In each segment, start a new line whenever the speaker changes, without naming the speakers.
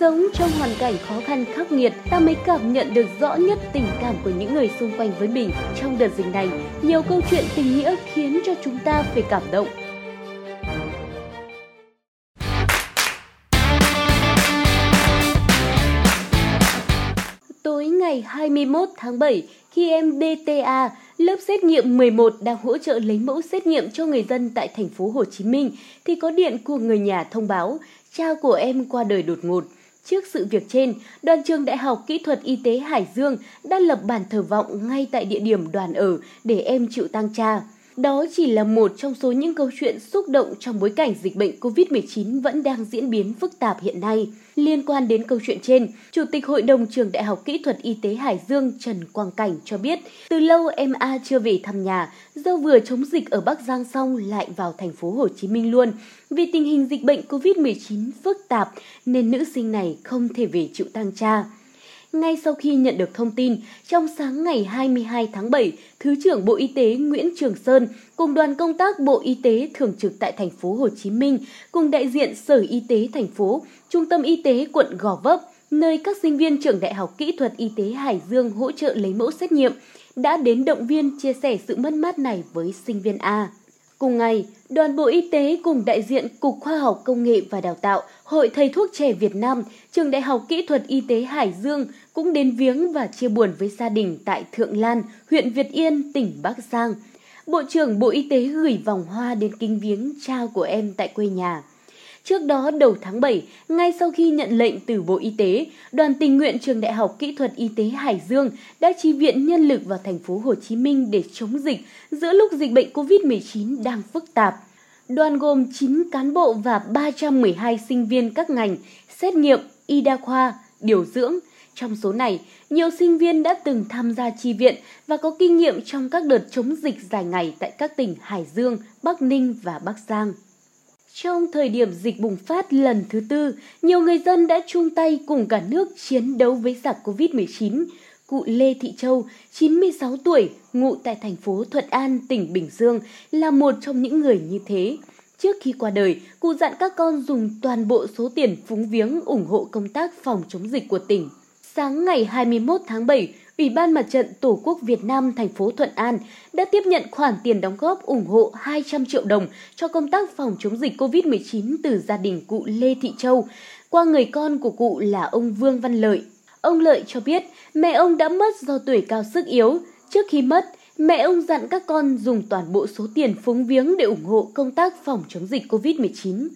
Sống trong hoàn cảnh khó khăn khắc nghiệt, ta mới cảm nhận được rõ nhất tình cảm của những người xung quanh với mình. Trong đợt dịch này, nhiều câu chuyện tình nghĩa khiến cho chúng ta phải cảm động. Tối ngày 21 tháng 7, khi em DTA, lớp xét nghiệm 11 đang hỗ trợ lấy mẫu xét nghiệm cho người dân tại thành phố Hồ Chí Minh thì có điện của người nhà thông báo cha của em qua đời đột ngột. Trước sự việc trên, đoàn trường Đại học Kỹ thuật Y tế Hải Dương đã lập bàn thờ vọng ngay tại địa điểm đoàn ở để em chịu tăng cha. Đó chỉ là một trong số những câu chuyện xúc động trong bối cảnh dịch bệnh COVID-19 vẫn đang diễn biến phức tạp hiện nay. Liên quan đến câu chuyện trên, Chủ tịch Hội đồng Trường Đại học Kỹ thuật Y tế Hải Dương Trần Quang Cảnh cho biết, từ lâu em A chưa về thăm nhà, do vừa chống dịch ở Bắc Giang xong lại vào thành phố Hồ Chí Minh luôn. Vì tình hình dịch bệnh COVID-19 phức tạp nên nữ sinh này không thể về chịu tang cha. Ngay sau khi nhận được thông tin, trong sáng ngày 22 tháng 7, Thứ trưởng Bộ Y tế Nguyễn Trường Sơn cùng đoàn công tác Bộ Y tế thường trực tại thành phố Hồ Chí Minh cùng đại diện Sở Y tế thành phố, Trung tâm Y tế quận Gò Vấp, nơi các sinh viên trường Đại học Kỹ thuật Y tế Hải Dương hỗ trợ lấy mẫu xét nghiệm, đã đến động viên chia sẻ sự mất mát này với sinh viên A. Cùng ngày, đoàn Bộ Y tế cùng đại diện Cục Khoa học Công nghệ và Đào tạo, Hội Thầy thuốc trẻ Việt Nam, Trường Đại học Kỹ thuật Y tế Hải Dương cũng đến viếng và chia buồn với gia đình tại Thượng Lan, huyện Việt Yên, tỉnh Bắc Giang. Bộ trưởng Bộ Y tế gửi vòng hoa đến kinh viếng cha của em tại quê nhà. Trước đó đầu tháng 7, ngay sau khi nhận lệnh từ Bộ Y tế, Đoàn tình nguyện Trường Đại học Kỹ thuật Y tế Hải Dương đã chi viện nhân lực vào thành phố Hồ Chí Minh để chống dịch giữa lúc dịch bệnh COVID-19 đang phức tạp. Đoàn gồm 9 cán bộ và 312 sinh viên các ngành xét nghiệm, y đa khoa, điều dưỡng. Trong số này, nhiều sinh viên đã từng tham gia chi viện và có kinh nghiệm trong các đợt chống dịch dài ngày tại các tỉnh Hải Dương, Bắc Ninh và Bắc Giang. Trong thời điểm dịch bùng phát lần thứ tư, nhiều người dân đã chung tay cùng cả nước chiến đấu với giặc COVID-19. Cụ Lê Thị Châu, 96 tuổi, ngụ tại thành phố Thuận An, tỉnh Bình Dương, là một trong những người như thế. Trước khi qua đời, cụ dặn các con dùng toàn bộ số tiền phúng viếng ủng hộ công tác phòng chống dịch của tỉnh. Sáng ngày 21 tháng 7, Ủy ban Mặt trận Tổ quốc Việt Nam thành phố Thuận An đã tiếp nhận khoản tiền đóng góp ủng hộ 200 triệu đồng cho công tác phòng chống dịch COVID-19 từ gia đình cụ Lê Thị Châu qua người con của cụ là ông Vương Văn Lợi. Ông Lợi cho biết mẹ ông đã mất do tuổi cao sức yếu. Trước khi mất, mẹ ông dặn các con dùng toàn bộ số tiền phúng viếng để ủng hộ công tác phòng chống dịch COVID-19.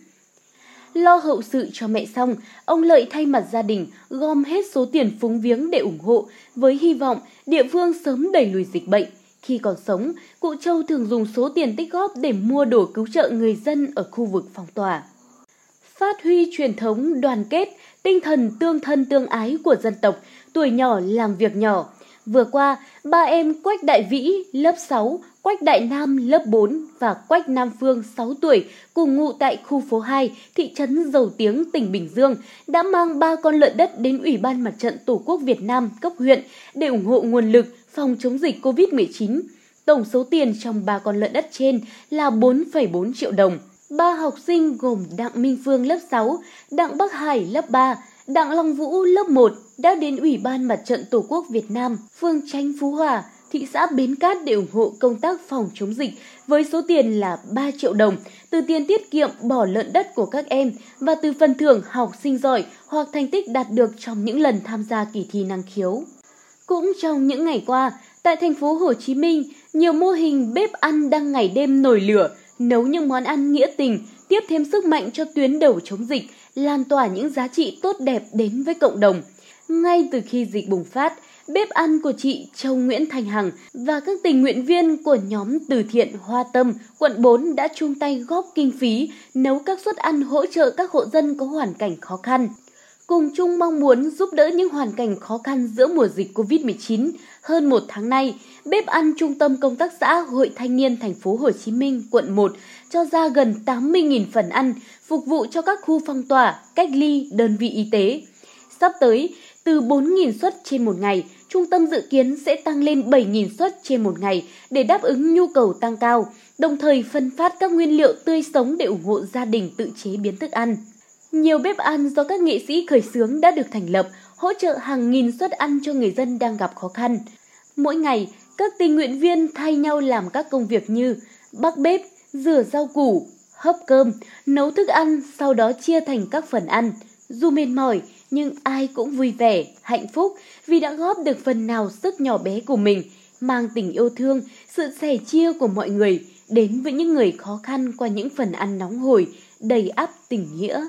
Lo hậu sự cho mẹ xong, ông Lợi thay mặt gia đình gom hết số tiền phúng viếng để ủng hộ với hy vọng địa phương sớm đẩy lùi dịch bệnh. Khi còn sống, cụ Châu thường dùng số tiền tích góp để mua đồ cứu trợ người dân ở khu vực phong tỏa. Phát huy truyền thống đoàn kết, tinh thần tương thân tương ái của dân tộc, tuổi nhỏ làm việc nhỏ. Vừa qua, ba em Quách Đại Vĩ, lớp 6, Quách Đại Nam lớp 4 và Quách Nam Phương 6 tuổi cùng ngụ tại khu phố 2, thị trấn Dầu Tiếng, tỉnh Bình Dương đã mang ba con lợn đất đến Ủy ban Mặt trận Tổ quốc Việt Nam cấp huyện để ủng hộ nguồn lực phòng chống dịch COVID-19. Tổng số tiền trong ba con lợn đất trên là 4,4 triệu đồng. Ba học sinh gồm Đặng Minh Phương lớp 6, Đặng Bắc Hải lớp 3, Đặng Long Vũ lớp 1 đã đến Ủy ban Mặt trận Tổ quốc Việt Nam, phường Chánh Phú Hòa, thị xã Bến Cát để ủng hộ công tác phòng chống dịch với số tiền là 3 triệu đồng từ tiền tiết kiệm bỏ lợn đất của các em và từ phần thưởng học sinh giỏi hoặc thành tích đạt được trong những lần tham gia kỳ thi năng khiếu. Cũng trong những ngày qua, tại thành phố Hồ Chí Minh, nhiều mô hình bếp ăn đang ngày đêm nổi lửa, nấu những món ăn nghĩa tình, tiếp thêm sức mạnh cho tuyến đầu chống dịch, lan tỏa những giá trị tốt đẹp đến với cộng đồng. Ngay từ khi dịch bùng phát, bếp ăn của chị Châu Nguyễn Thành Hằng và các tình nguyện viên của nhóm từ thiện Hoa Tâm, quận 4 đã chung tay góp kinh phí nấu các suất ăn hỗ trợ các hộ dân có hoàn cảnh khó khăn. Cùng chung mong muốn giúp đỡ những hoàn cảnh khó khăn giữa mùa dịch Covid-19, hơn một tháng nay, bếp ăn Trung tâm Công tác xã Hội Thanh niên thành phố Hồ Chí Minh, quận 1 cho ra gần 80.000 phần ăn phục vụ cho các khu phong tỏa, cách ly, đơn vị y tế. Sắp tới, từ 4.000 suất trên một ngày, trung tâm dự kiến sẽ tăng lên 7.000 suất trên một ngày để đáp ứng nhu cầu tăng cao, đồng thời phân phát các nguyên liệu tươi sống để ủng hộ gia đình tự chế biến thức ăn. Nhiều bếp ăn do các nghệ sĩ khởi xướng đã được thành lập, hỗ trợ hàng nghìn suất ăn cho người dân đang gặp khó khăn. Mỗi ngày, các tình nguyện viên thay nhau làm các công việc như bắc bếp, rửa rau củ, hấp cơm, nấu thức ăn, sau đó chia thành các phần ăn. Dù mệt mỏi, nhưng ai cũng vui vẻ, hạnh phúc vì đã góp được phần nào sức nhỏ bé của mình, mang tình yêu thương, sự sẻ chia của mọi người đến với những người khó khăn qua những phần ăn nóng hổi, đầy ắp tình nghĩa.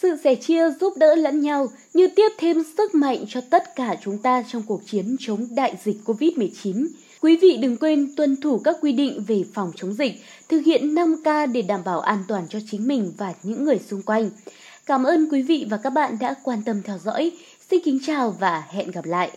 Sự sẻ chia giúp đỡ lẫn nhau như tiếp thêm sức mạnh cho tất cả chúng ta trong cuộc chiến chống đại dịch COVID-19. Quý vị đừng quên tuân thủ các quy định về phòng chống dịch, thực hiện 5K để đảm bảo an toàn cho chính mình và những người xung quanh. Cảm ơn quý vị và các bạn đã quan tâm theo dõi. Xin kính chào và hẹn gặp lại.